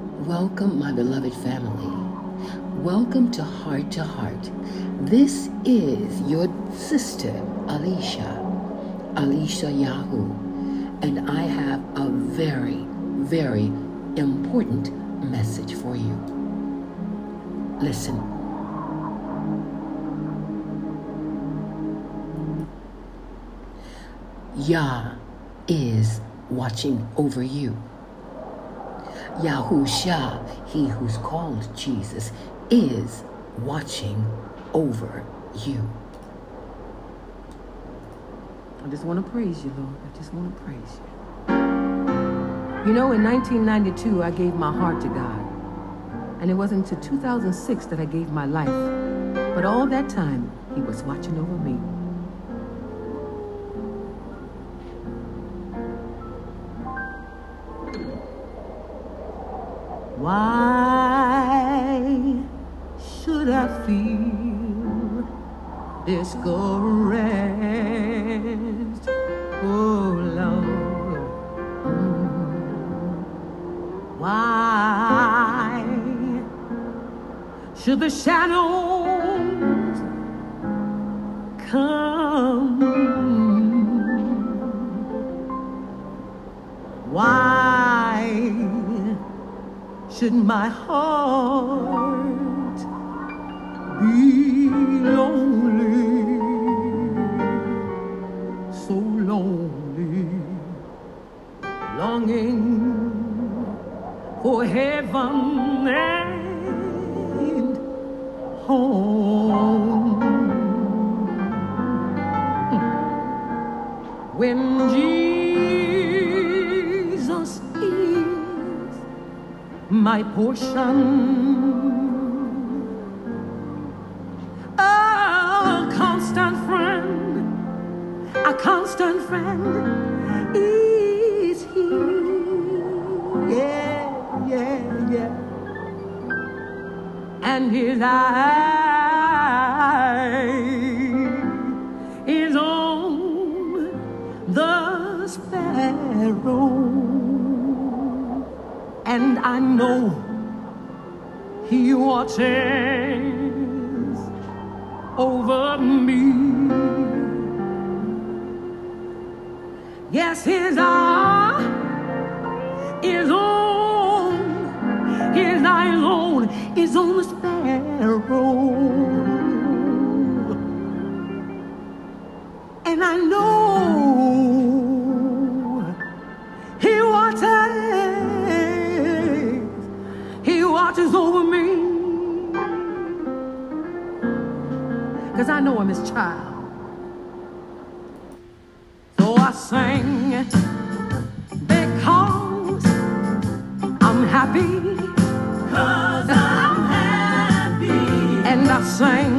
Welcome, my beloved family. Welcome to Heart to Heart. This is your sister, Alicia, Alicia Yahoo, and I have a very, very important message for you. Listen. Yah is watching over you. Yahusha, he who's called Jesus, is watching over you. I just want to praise you, Lord. I just want to praise you. You know, in 1992, I gave my heart to God. And it wasn't until 2006 that I gave my life. But all that time, He was watching over me. Why should I feel discouraged? Oh Lord, hmm. why should the shadows should my heart portion. A constant friend, a constant friend is he. Yeah, yeah, yeah. And his eye is on the sparrow and I know He watches over me. Yes, His eye is on, His eye is on, is on the sparrow, Cause I know I'm his child. So I sing because I'm happy. Cause I'm happy. And I sing,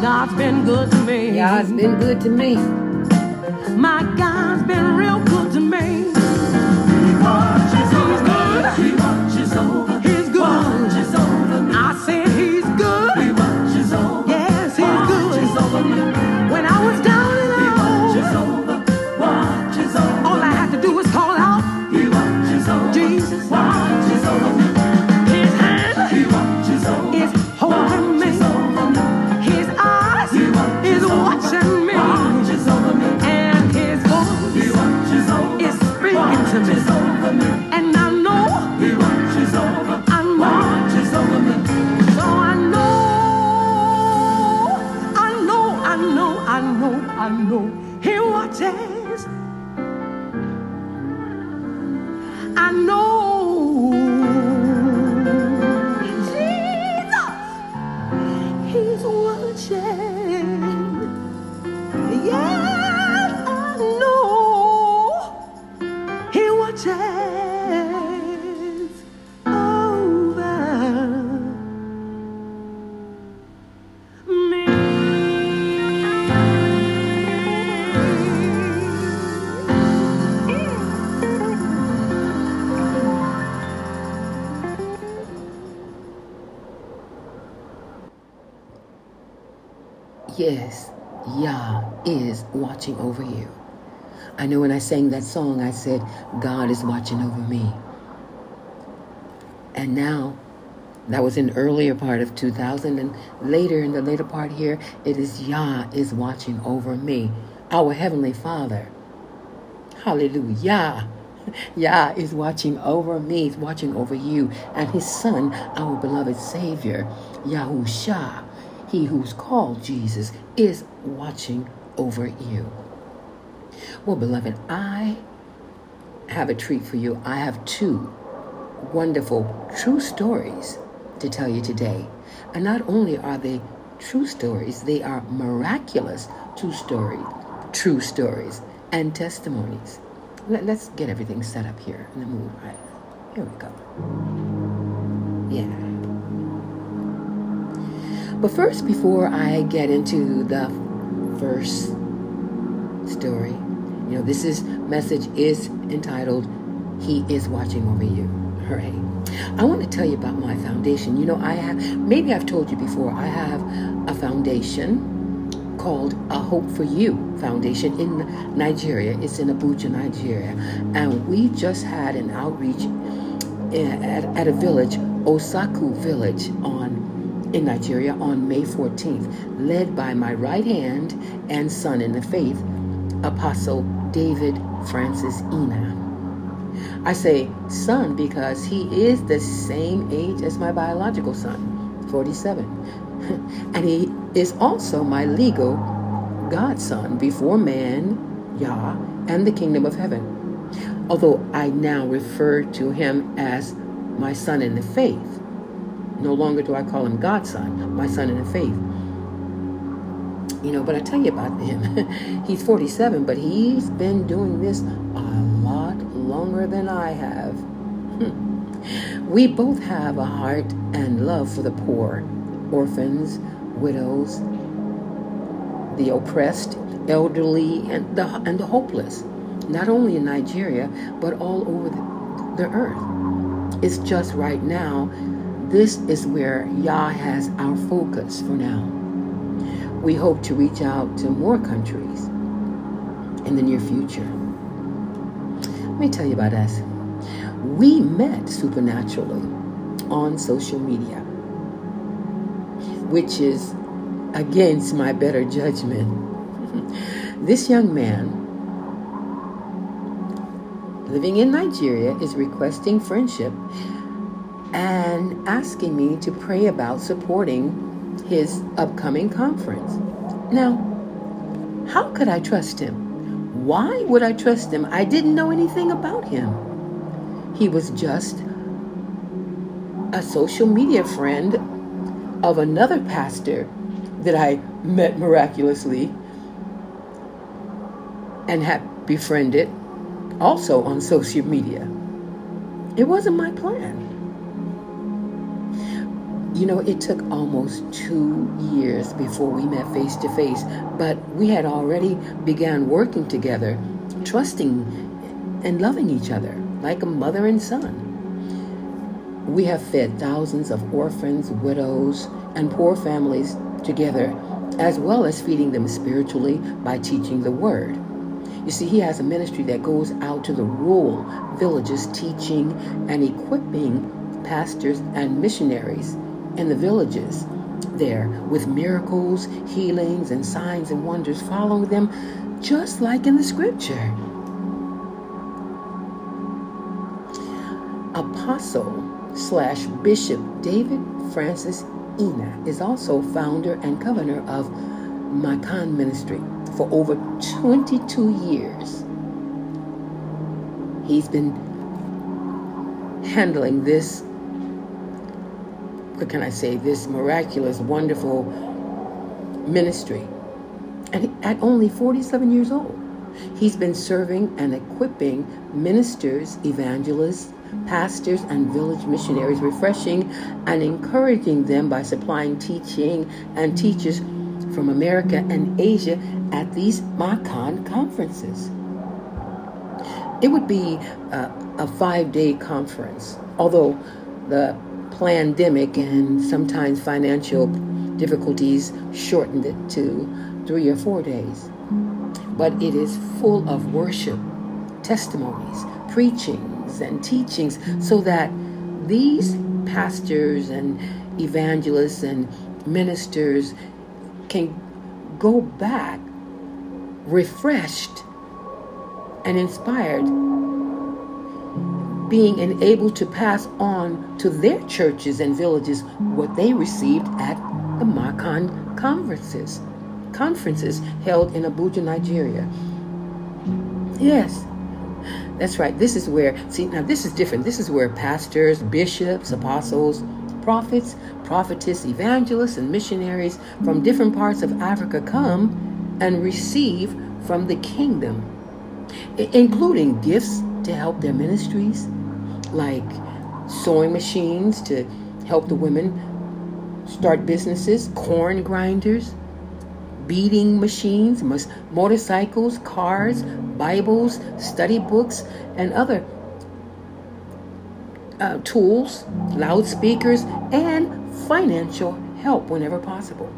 God's been good to me. God's been good to me. My God's been real good to me. Because watching over you. I know when I sang that song, I said, God is watching over me. And now, that was in earlier part of 2000, and later in the later part here, it is Yah is watching over me, our Heavenly Father. Hallelujah. Yah is watching over me, He's watching over you, and His Son, our beloved Savior, Yahusha, He who's called Jesus, is watching over you. Well, beloved, I have a treat for you. I have two wonderful true stories to tell you today. And not only are they true stories, they are miraculous true stories, true stories and testimonies. Let, us get everything set up here in the mood, right? Here we go. Yeah. But first, before I get into the first story, you know, this is message is entitled "He is watching over you." Hooray! I want to tell you about my foundation. You know, I have maybe I've told you before. I have a foundation called A Hope for You Foundation in Nigeria. It's in Abuja, Nigeria, and we just had an outreach eh, at, at a village, Osaku Village, on in Nigeria on May 14th, led by my right hand and son in the faith, Apostle David Francis Ina. I say son because he is the same age as my biological son, 47. and he is also my legal godson before man, Yah, and the kingdom of heaven. Although I now refer to him as my son in the faith. No longer do I call him godson, my son in the faith. You know, but I tell you about him. he's 47, but he's been doing this a lot longer than I have. Hmm. we both have a heart and love for the poor, orphans, widows, the oppressed, elderly, and the, and the hopeless, not only in Nigeria, but all over the, the earth. It's just right now, this is where Yah has our focus for now. We hope to reach out to more countries in the near future. Let me tell you about us. We met supernaturally on social media, which is against my better judgment. this young man living in Nigeria is requesting friendship and asking me to pray about supporting his upcoming conference. Now, how could I trust him? Why would I trust him? I didn't know anything about him. He was just a social media friend of another pastor that I met miraculously and had befriended also on social media. It wasn't my plan. You know, it took almost two years before we met face to face, but we had already began working together, trusting and loving each other like a mother and son. We have fed thousands of orphans, widows, and poor families together, as well as feeding them spiritually by teaching the word. You see, he has a ministry that goes out to the rural villages teaching and equipping pastors and missionaries in the villages there with miracles, healings, and signs and wonders following them, just like in the scripture. Apostle slash Bishop David Francis Ina is also founder and governor of Makan Ministry. for over 22 years. He's been handling this, what can I say, this miraculous, wonderful ministry. And at only 47 years old, he's been serving and equipping ministers, evangelists, pastors, and village missionaries, refreshing and encouraging them by supplying teaching and teachers from America and Asia at these Makan conferences. It would be a, a five day conference, although the pandemic and sometimes financial difficulties shortened it to three or four days. But it is full of worship, testimonies, preachings, and teachings so that these pastors and evangelists and ministers can go back refreshed and inspired, being enabled to pass on to their churches and villages what they received at the Makan conferences, conferences held in Abuja, Nigeria. Yes, that's right. This is where, see, now this is different. This is where pastors, bishops, apostles, prophets, prophetess, evangelists, and missionaries from different parts of Africa come and receive from the kingdom including gifts to help their ministries, like sewing machines to help the women start businesses, corn grinders, beading machines, motorcycles, cars, Bibles, study books, and other uh, tools, loudspeakers, and financial help whenever possible.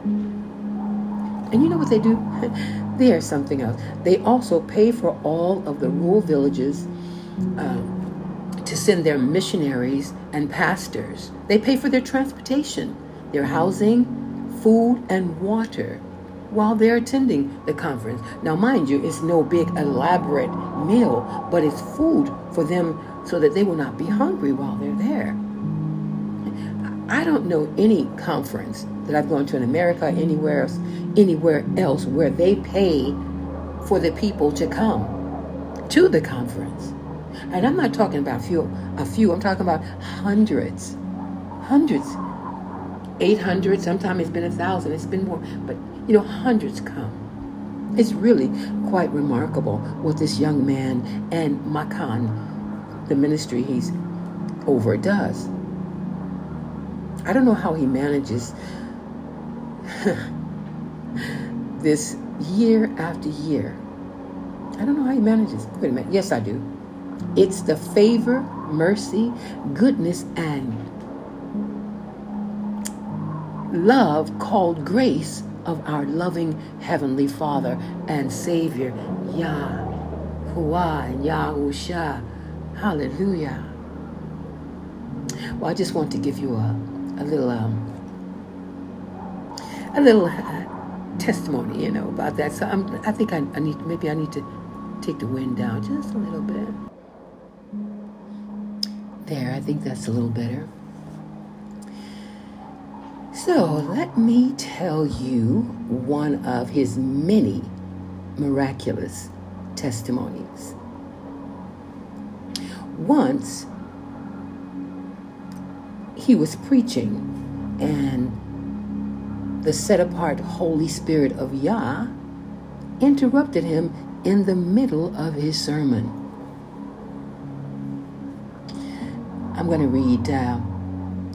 And you know what they do? they are something else. They also pay for all of the rural villages um, send their missionaries and pastors. They pay for their transportation, their housing, food, and water while they're attending the conference. Now, mind you, it's no big elaborate meal, but it's food for them so that they will not be hungry while they're there. I don't know any conference that I've gone to in America, anywhere else, anywhere else where they pay for the people to come to the conference. And I'm not talking about few, a few. I'm talking about hundreds, hundreds, 800. Sometimes it's been a thousand. It's been more, but you know, hundreds come. It's really quite remarkable what this young man and Makan, the ministry he's over, does. I don't know how he manages this year after year. I don't know how he manages. Wait a minute. Yes, I do. It's the favor, mercy, goodness, and love called grace of our loving Heavenly Father and Savior, Yahuwah and Yahusha. Hallelujah. Well, I just want to give you a, a little um, a little uh, testimony, you know, about that. So I'm, I think I, I need maybe I need to take the wind down just a little bit. There, I think that's a little better. So let me tell you one of his many miraculous testimonies. Once he was preaching and the set apart Holy Spirit of Yah interrupted him in the middle of his sermon. I'm going to read, uh,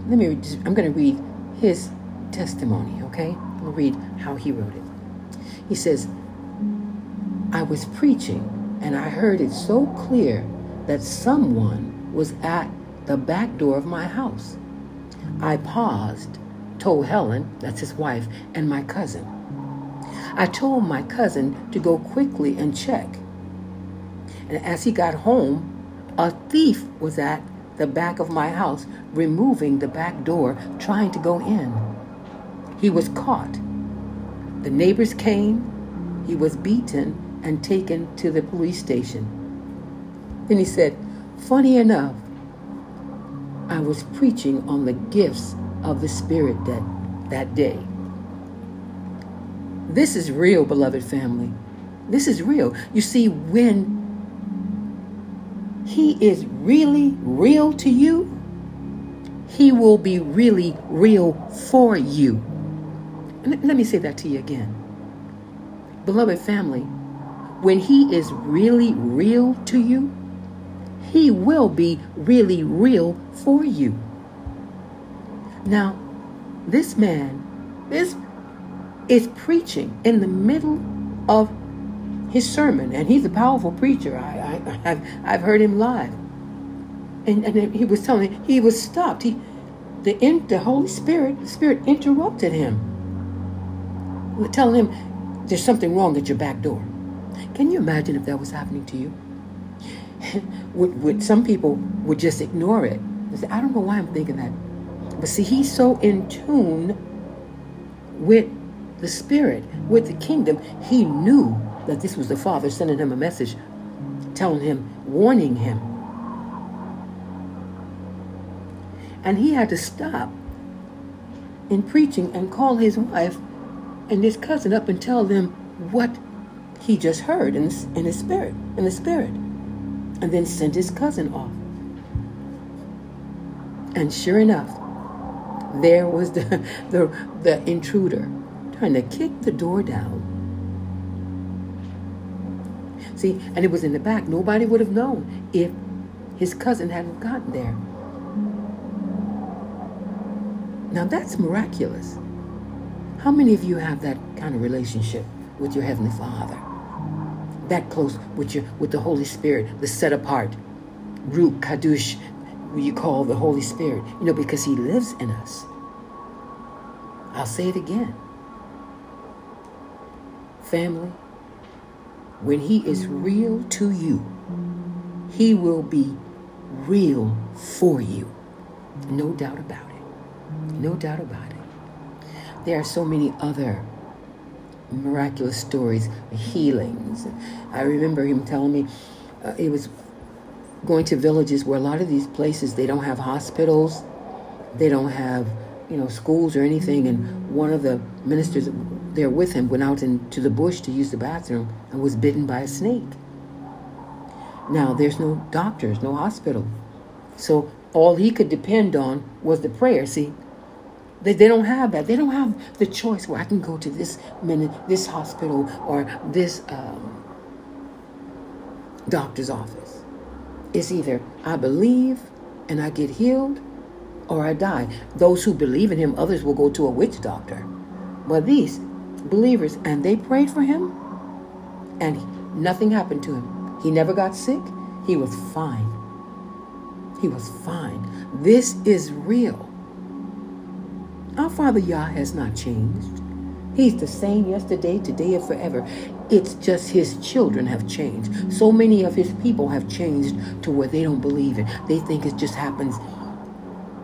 let me, I'm going to read his testimony, okay? I'll read how he wrote it. He says, I was preaching and I heard it so clear that someone was at the back door of my house. I paused told Helen, that's his wife, and my cousin. I told my cousin to go quickly and check. And as he got home, a thief was at the back of my house, removing the back door, trying to go in. He was caught. The neighbors came. He was beaten and taken to the police station. Then he said, Funny enough, I was preaching on the gifts of the Spirit that, that day. This is real, beloved family. This is real. You see, when He is really real to you, He will be really real for you. Let me say that to you again. Beloved family, when He is really real to you, He will be really real for you. Now, this man, this is preaching in the middle of his sermon, and he's a powerful preacher. I, I, have I've heard him live, and and he was telling me he was stopped. He, the in, the Holy Spirit, the Spirit interrupted him, telling him there's something wrong at your back door. Can you imagine if that was happening to you? would, would some people would just ignore it? Say, I don't know why I'm thinking that, but see, he's so in tune with the Spirit, with the kingdom. He knew that this was the Father sending him a message, telling him, warning him. And he had to stop in preaching and call his wife and his cousin up and tell them what he just heard in, in his spirit, in the spirit, and then sent his cousin off. And sure enough, there was the, the, the intruder trying to kick the door down See, and it was in the back. Nobody would have known if his cousin hadn't gotten there. Now that's miraculous. How many of you have that kind of relationship with your heavenly Father? That close with your with the Holy Spirit, the set apart, Ruach Kadosh, you call the Holy Spirit, you know, because He lives in us. I'll say it again. Family, when He is real to you, He will be real for you. No doubt about it. No doubt about it. There are so many other miraculous stories, healings. I remember him telling me uh, it was going to villages where a lot of these places they don't have hospitals, they don't have you know schools or anything, and one of the ministers there with him went out into the bush to use the bathroom and was bitten by a snake. Now, there's no doctors, no hospital. So all he could depend on was the prayer. See, they, they don't have that. They don't have the choice where I can go to this minute, this hospital or this um, doctor's office. It's either I believe and I get healed or I die. Those who believe in him, others will go to a witch doctor. But these, believers, and they prayed for him, and nothing happened to him. He never got sick. He was fine. He was fine. This is real. Our Father Yah has not changed. He's the same yesterday, today, and forever. It's just his children have changed. So many of his people have changed to where they don't believe it. They think it just happens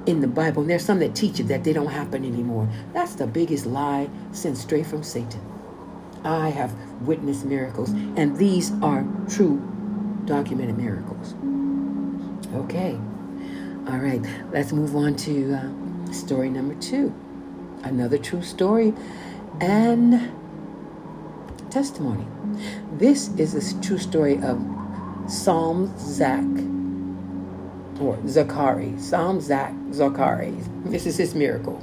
in the Bible. And there's some that teach it that they don't happen anymore. That's the biggest lie sent straight from Satan. I have witnessed miracles, and these are true documented miracles. Okay. All right. Let's move on to uh, story number two. Another true story and testimony. This is a true story of Psalm Zak or Zakari, Psalm Zak Zakari. This is his miracle.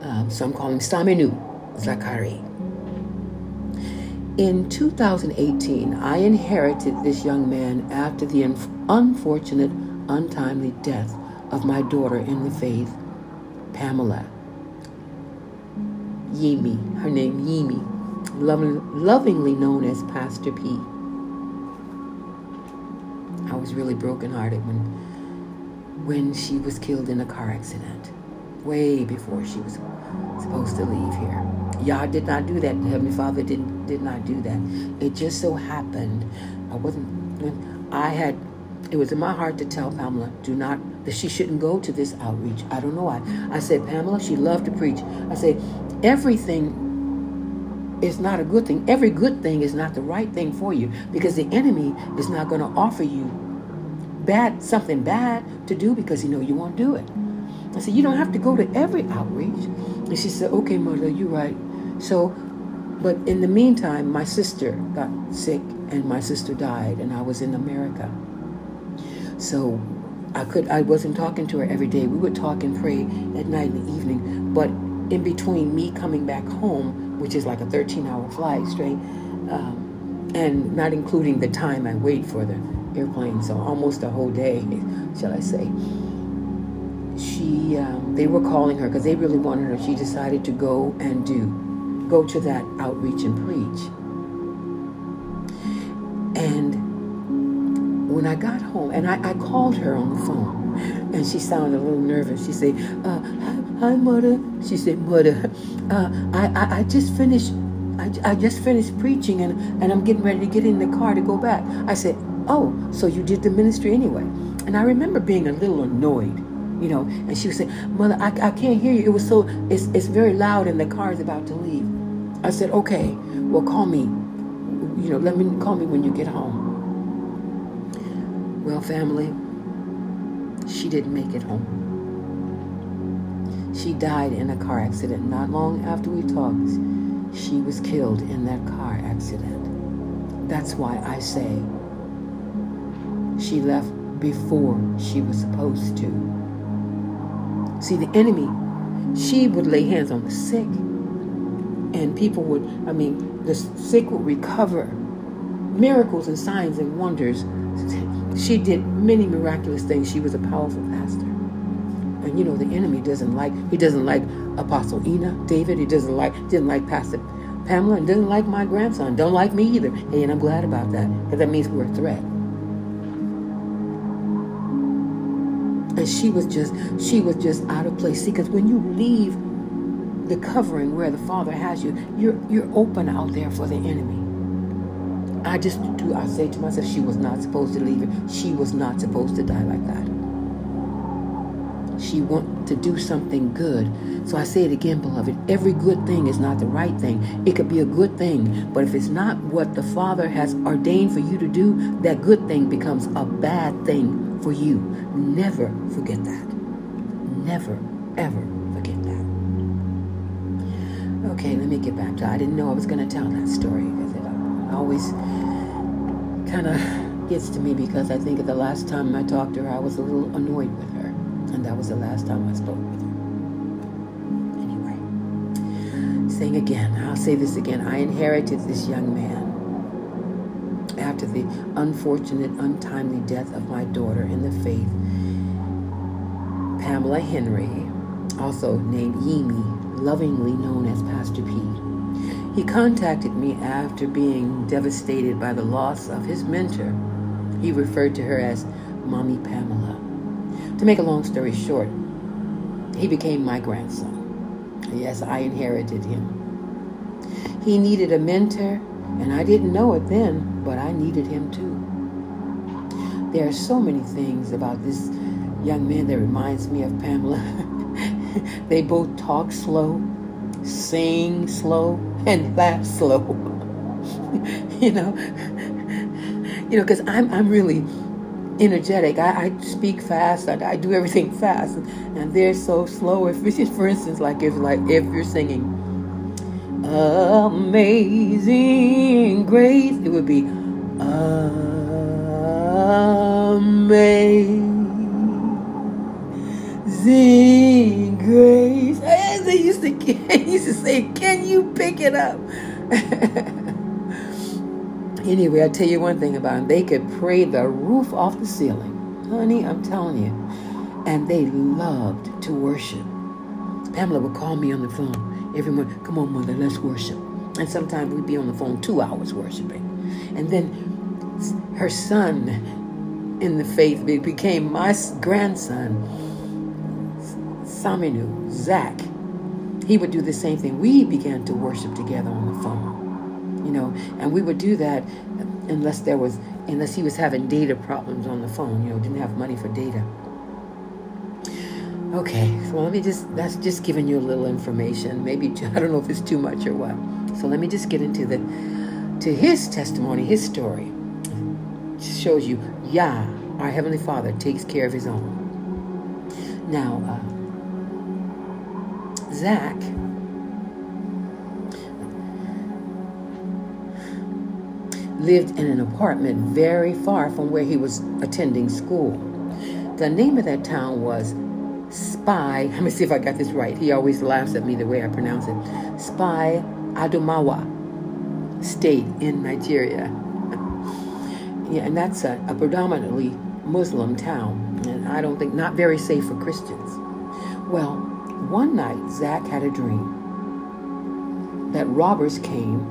Um, some call him Saminu Zakari. In 2018, I inherited this young man after the unfortunate, untimely death of my daughter in the faith, Pamela Yemi, her name Yemi, lovingly known as Pastor P. Was really brokenhearted when when she was killed in a car accident, way before she was supposed to leave here. Yah did not do that. Heavenly Father didn't did not do that. It just so happened I wasn't I had it was in my heart to tell Pamela, do not that she shouldn't go to this outreach. I don't know why. I said, Pamela, she loved to preach. I said, everything is not a good thing. Every good thing is not the right thing for you because the enemy is not going to offer you bad something bad to do because you know you won't do it. I said, you don't have to go to every outreach. And she said, okay, mother, you're right. So But in the meantime, my sister got sick and my sister died, and I was in America. So I could I wasn't talking to her every day. We would talk and pray at night and the evening. But in between me coming back home, which is like a 13-hour flight straight, um, and not including the time I wait for the airplane, so almost a whole day, shall I say. She, um, they were calling her because they really wanted her. She decided to go and do, go to that outreach and preach. And when I got home, and I, I called her on the phone, and she sounded a little nervous. She said, uh, "Hi, mother." She said, "Mother, uh, I, I, I just finished." I, I just finished preaching and, and I'm getting ready to get in the car to go back. I said, Oh, so you did the ministry anyway. And I remember being a little annoyed, you know, and she would say, Mother, I, I can't hear you. It was so, it's, it's very loud and the car is about to leave. I said, Okay, well, call me. You know, let me call me when you get home. Well, family, she didn't make it home. She died in a car accident. Not long after we talked, she was killed in that car accident. That's why I say she left before she was supposed to. See, the enemy, she would lay hands on the sick, and people would, I mean, the sick would recover. Miracles and signs and wonders. She did many miraculous things. She was a powerful pastor. And you know, the enemy doesn't like, he doesn't like Apostle Ina, David. He doesn't like, didn't like Pastor Pamela, and doesn't like my grandson. Don't like me either. Hey, and I'm glad about that, because that means we're a threat. She was just she was just out of place. See, because when you leave the covering where the Father has you, you're you're open out there for the enemy. I just do I say to myself, she was not supposed to leave it. She was not supposed to die like that. She wanted to do something good. So I say it again, beloved. Every good thing is not the right thing. It could be a good thing, but if it's not what the Father has ordained for you to do, that good thing becomes a bad thing for you. Never forget that. Never, ever forget that. Okay, let me get back to I didn't know I was going to tell that story because it uh, always kind of gets to me because I think the last time I talked to her, I was a little annoyed with her. That was the last time I spoke with her. Anyway, saying again, I'll say this again. I inherited this young man after the unfortunate, untimely death of my daughter in the faith, Pamela Henry, also named Yemi, lovingly known as Pastor Pete. He contacted me after being devastated by the loss of his mentor. He referred to her as Mommy Pamela. To make a long story short, he became my grandson. Yes, I inherited him. He needed a mentor and I didn't know it then, but I needed him too. There are so many things about this young man that reminds me of Pamela. they both talk slow, sing slow, and laugh slow. you know, you know, because I'm I'm really energetic. I, I speak fast. I, I, do everything fast, and they're so slow. If, for instance, like if like if you're singing Amazing grace. It would be amazing grace. As they used to, they used to say, "Can you pick it up?" anyway, I tell you one thing about them: they could pray the roof off the ceiling, honey. I'm telling you, and they loved to worship. Pamela would call me on the phone every everyone, come on, mother, let's worship. And sometimes we'd be on the phone two hours worshiping. And then her son in the faith became my grandson, Saminu, Zak. He would do the same thing. We began to worship together on the phone, you know, and we would do that unless there was, unless he was having data problems on the phone, you know, didn't have money for data. Okay, so let me just, that's just giving you a little information. Maybe, I don't know if it's too much or what. So let me just get into the, to his testimony, his story. Shows you, Yah, our Heavenly Father, takes care of his own. Now, uh, Zak, lived in an apartment very far from where he was attending school. The name of that town was Spy. Let me see if I got this right. He always laughs at me the way I pronounce it. Spy Adamawa State in Nigeria. yeah, and that's a, a predominantly Muslim town, and I don't think not very safe for Christians. Well, one night Zak had a dream that robbers came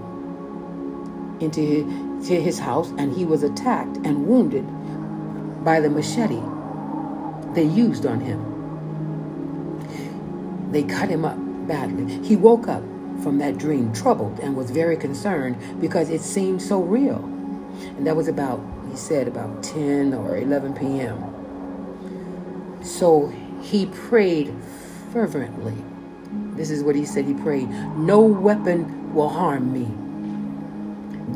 into his, to his house and he was attacked and wounded by the machete they used on him. They cut him up badly. He woke up from that dream troubled and was very concerned because it seemed so real. And that was about, he said, about 10 or 11 p.m. So he prayed fervently. This is what he said he prayed No weapon will harm me.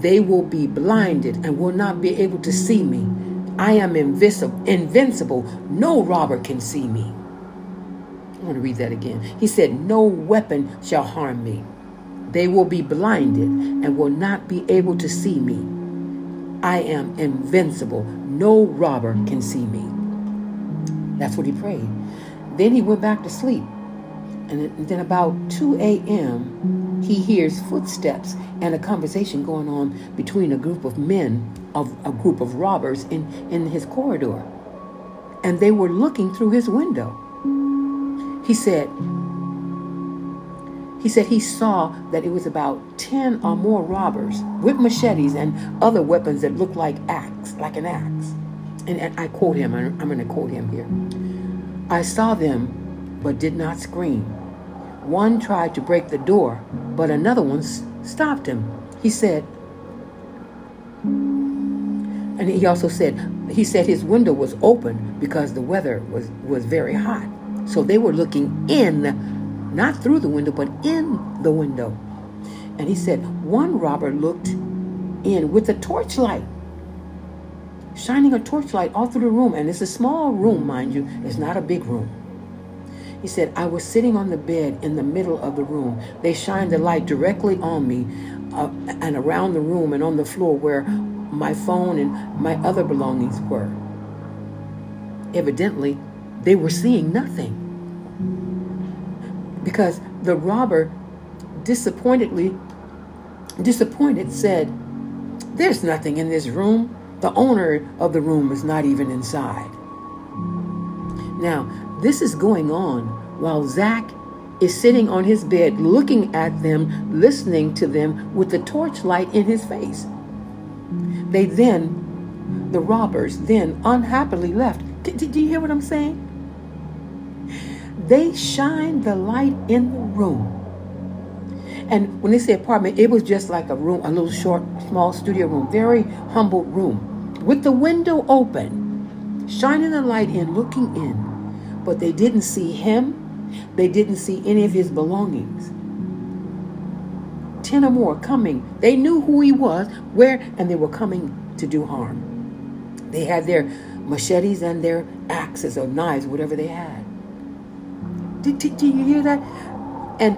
They will be blinded and will not be able to see me. I am invisible, invincible. No robber can see me. I want to read that again. He said, No weapon shall harm me. They will be blinded and will not be able to see me. I am invincible. No robber can see me. That's what he prayed. Then he went back to sleep. And then about 2 a.m., he hears footsteps and a conversation going on between a group of men, of a group of robbers in, in his corridor. And they were looking through his window. He said, he said he saw that it was about 10 or more robbers with machetes and other weapons that looked like axe, like an axe. And, and I quote him, I'm, going to quote him here. I saw them, but did not scream. One tried to break the door, but another one stopped him. He said, and he also said, he said his window was open because the weather was, was very hot. So they were looking in, not through the window, but in the window. And he said, one robber looked in with a torchlight, shining a torchlight all through the room. And it's a small room, mind you, it's not a big room. He said, I was sitting on the bed in the middle of the room. They shined the light directly on me uh, and around the room and on the floor where my phone and my other belongings were. Evidently, they were seeing nothing. Because the robber disappointedly, disappointed, said, There's nothing in this room. The owner of the room is not even inside. Now, this is going on while Zak is sitting on his bed looking at them, listening to them with the torchlight in his face. They then, the robbers then unhappily left. Did, did you hear what I'm saying? They shined the light in the room. And when they say apartment, it was just like a room, a little short, small studio room, very humble room, with the window open, shining the light in, looking in. But they didn't see him. They didn't see any of his belongings. Ten or more coming. They knew who he was, where, and they were coming to do harm. They had their machetes and their axes or knives, whatever they had. Did, did, did you hear that? And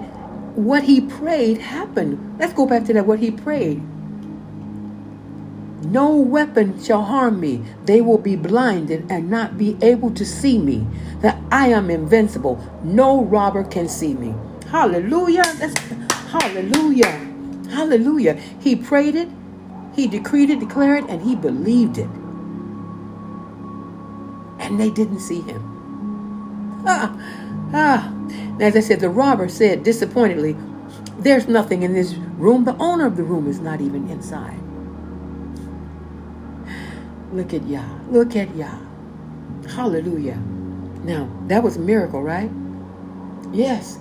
what he prayed happened. Let's go back to that. What he prayed. No weapon shall harm me. They will be blinded and not be able to see me. That I am invincible. No robber can see me. Hallelujah. That's, hallelujah. Hallelujah. He prayed it, he decreed it, declared it, and he believed it. And they didn't see him. Ah, Ah, as I said, the robber said disappointedly, There's nothing in this room. The owner of the room is not even inside. Look at Yah. Look at Yah. Hallelujah. Now, that was a miracle, right? Yes.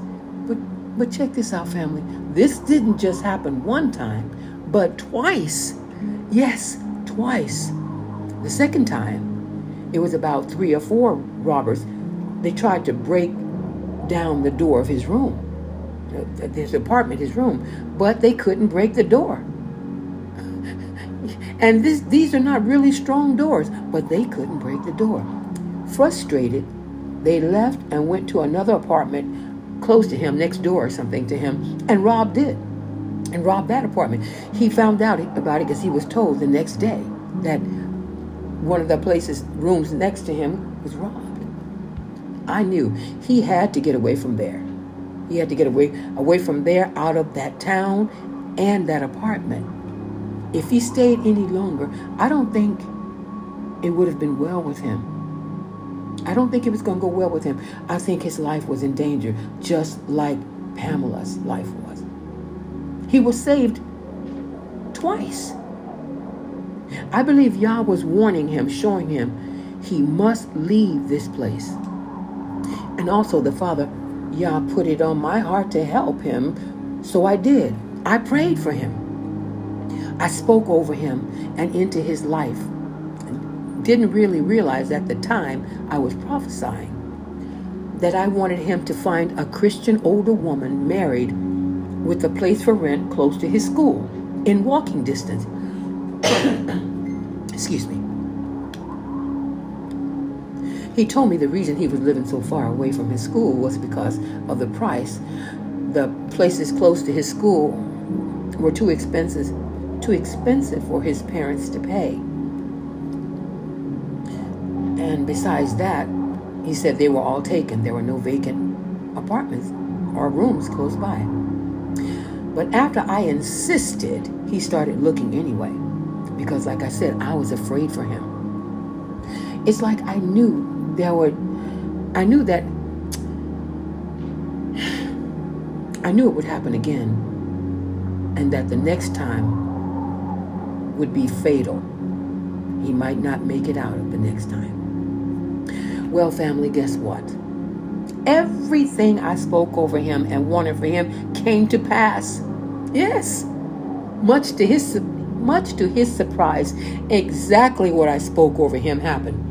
But but check this out, family. This didn't just happen one time, but twice. Yes, twice. The second time, it was about three or four robbers. They tried to break down the door of his room, uh, his apartment, his room, but they couldn't break the door. And this, these are not really strong doors, but they couldn't break the door. Frustrated, they left and went to another apartment close to him, next door or something to him, and robbed it. and robbed that apartment. He found out about it because he was told the next day that one of the places, rooms next to him, was robbed. I knew he had to get away from there. He had to get away away from there, out of that town and that apartment. If he stayed any longer, I don't think it would have been well with him. I don't think it was going to go well with him. I think his life was in danger, just like Pamela's life was. He was saved twice. I believe Yah was warning him, showing him he must leave this place. And also, the Father, Yah put it on my heart to help him, so I did. I prayed for him. I spoke over him and into his life. Didn't really realize at the time I was prophesying that I wanted him to find a Christian older woman married with a place for rent close to his school in walking distance. Excuse me. He told me the reason he was living so far away from his school was because of the price. The places close to his school were too expensive, too expensive for his parents to pay. And besides that, he said they were all taken. There were no vacant apartments or rooms close by. But after I insisted, he started looking anyway. Because, like I said, I was afraid for him. It's like I knew there were, I knew that, I knew it would happen again, and that the next time would be fatal. He might not make it out of the next time. Well, family, guess what? Everything I spoke over him and wanted for him came to pass. Yes, much to his much to his surprise, exactly what I spoke over him happened.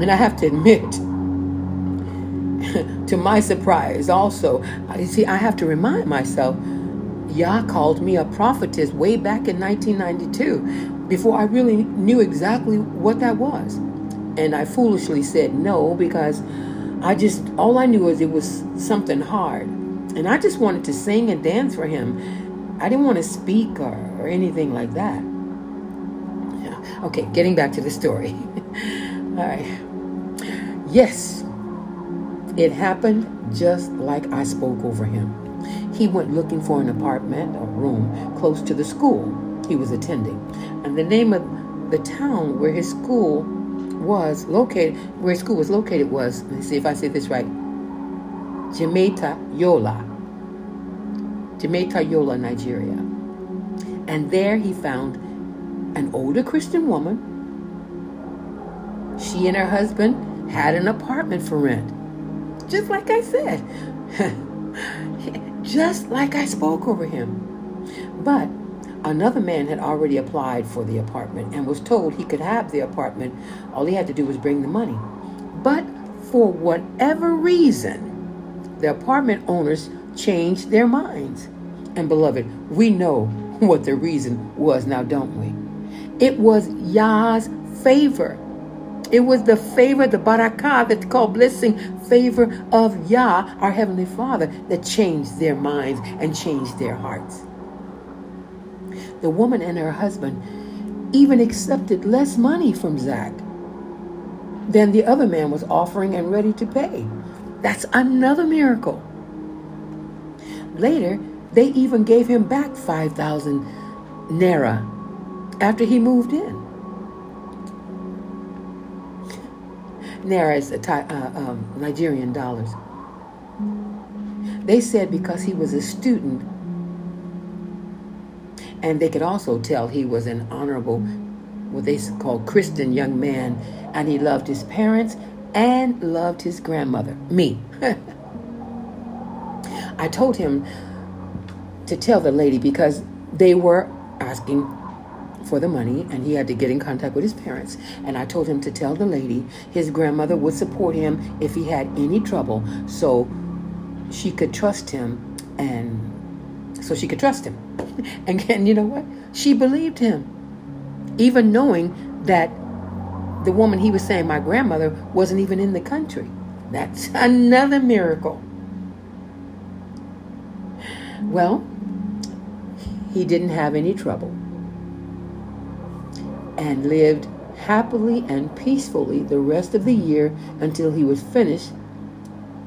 And I have to admit, to my surprise, also, you see, I have to remind myself, Yah called me a prophetess way back in 1992 before I really knew exactly what that was. And I foolishly said no because I just, all I knew was it was something hard. And I just wanted to sing and dance for him. I didn't want to speak or, or anything like that. Yeah. Okay, getting back to the story. All right. Yes, it happened just like I spoke over him. He went looking for an apartment or room close to the school he was attending. And the name of the town where his school was located, where his school was located was, let me see if I say this right, Jimeta Yola. Jimeta Yola, Nigeria. And there he found an older Christian woman she and her husband had an apartment for rent. Just like I said. Just like I spoke over him. But another man had already applied for the apartment and was told he could have the apartment. All he had to do was bring the money. But for whatever reason, the apartment owners changed their minds. And beloved, we know what the reason was now, don't we? It was Yah's favor it was the favor, the barakah that's called blessing, favor of Yah, our Heavenly Father, that changed their minds and changed their hearts. The woman and her husband even accepted less money from Zak than the other man was offering and ready to pay. That's another miracle. Later, they even gave him back 5,000 naira after he moved in. Naira is uh, um, Nigerian dollars. They said because he was a student, and they could also tell he was an honorable, what they call Christian young man, and he loved his parents and loved his grandmother, me. I told him to tell the lady because they were asking for the money and he had to get in contact with his parents. And I told him to tell the lady his grandmother would support him if he had any trouble so she could trust him and so she could trust him. and, and you know what? She believed him. Even knowing that the woman he was saying, my grandmother, wasn't even in the country. That's another miracle. Well, he didn't have any trouble and lived happily and peacefully the rest of the year until he was finished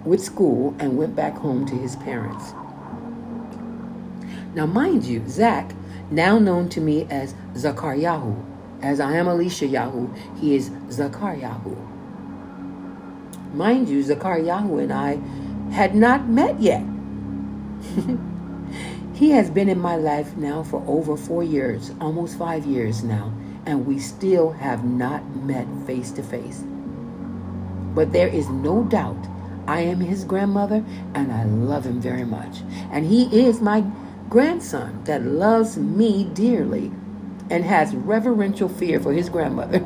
with school and went back home to his parents. Now, mind you, Zak, now known to me as Zakaryahu, as I am Alicia Yahoo, he is Zakaryahu. Mind you, Zakaryahu and I had not met yet. he has been in my life now for over four years, almost five years now, and we still have not met face to face. But there is no doubt I am his grandmother and I love him very much. And he is my grandson that loves me dearly and has reverential fear for his grandmother.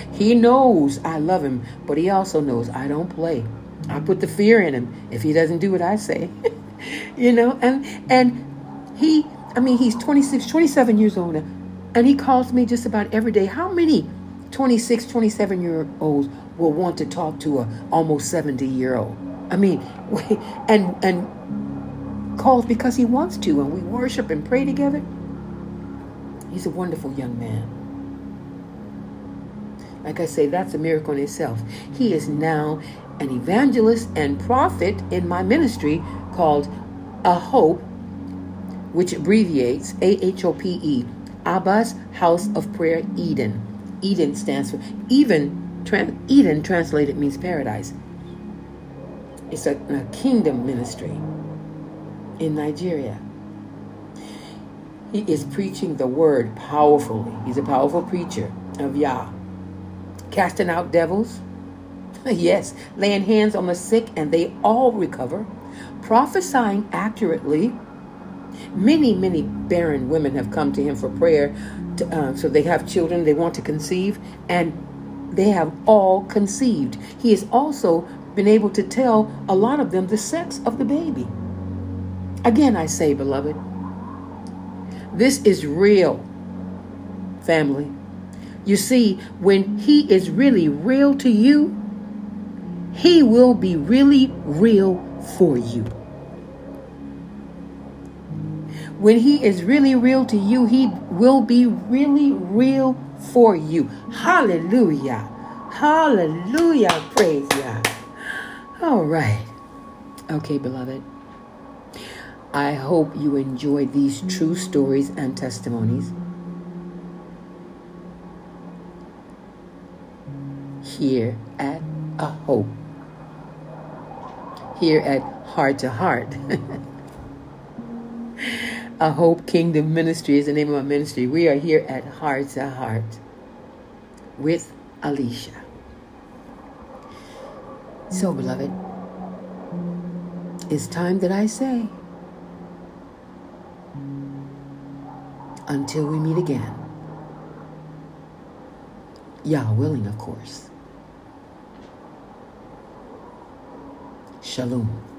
he knows I love him, but he also knows I don't play. I put the fear in him if he doesn't do what I say. you know, and and he I mean he's 26, 27 years old now and he calls me just about every day. How many 26, 27 year olds will want to talk to a almost 70 year old? I mean, and and calls because he wants to, and we worship and pray together. He's a wonderful young man. Like I say, that's a miracle in itself. He is now an evangelist and prophet in my ministry called A Hope, which abbreviates A H O P E Abba's House of Prayer Eden. Eden stands for even trans, Eden translated means paradise. It's a, a kingdom ministry in Nigeria. He is preaching the word powerfully. He's a powerful preacher of Yah. Casting out devils. yes, laying hands on the sick and they all recover. Prophesying accurately Many, many barren women have come to him for prayer. To, uh, so they have children, they want to conceive, and they have all conceived. He has also been able to tell a lot of them the sex of the baby. Again, I say, beloved, this is real, family. You see, when He is really real to you, He will be really real for you. When He is really real to you, He will be really real for you. Hallelujah. Hallelujah. Praise God. All right. Okay, beloved. I hope you enjoyed these true stories and testimonies. Here at A Hope. Here at Heart to Heart. A Hope Kingdom Ministry is the name of my ministry. We are here at Heart to Heart with Alicia. So, beloved, it's time that I say, until we meet again. Yah willing, of course. Shalom.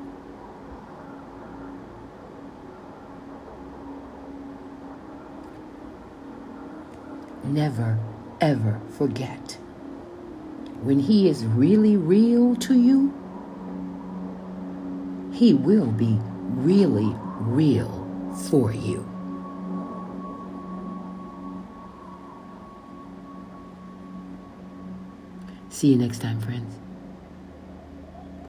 Never, ever forget. When He is really real to you, He will be really real for you. See you next time, friends.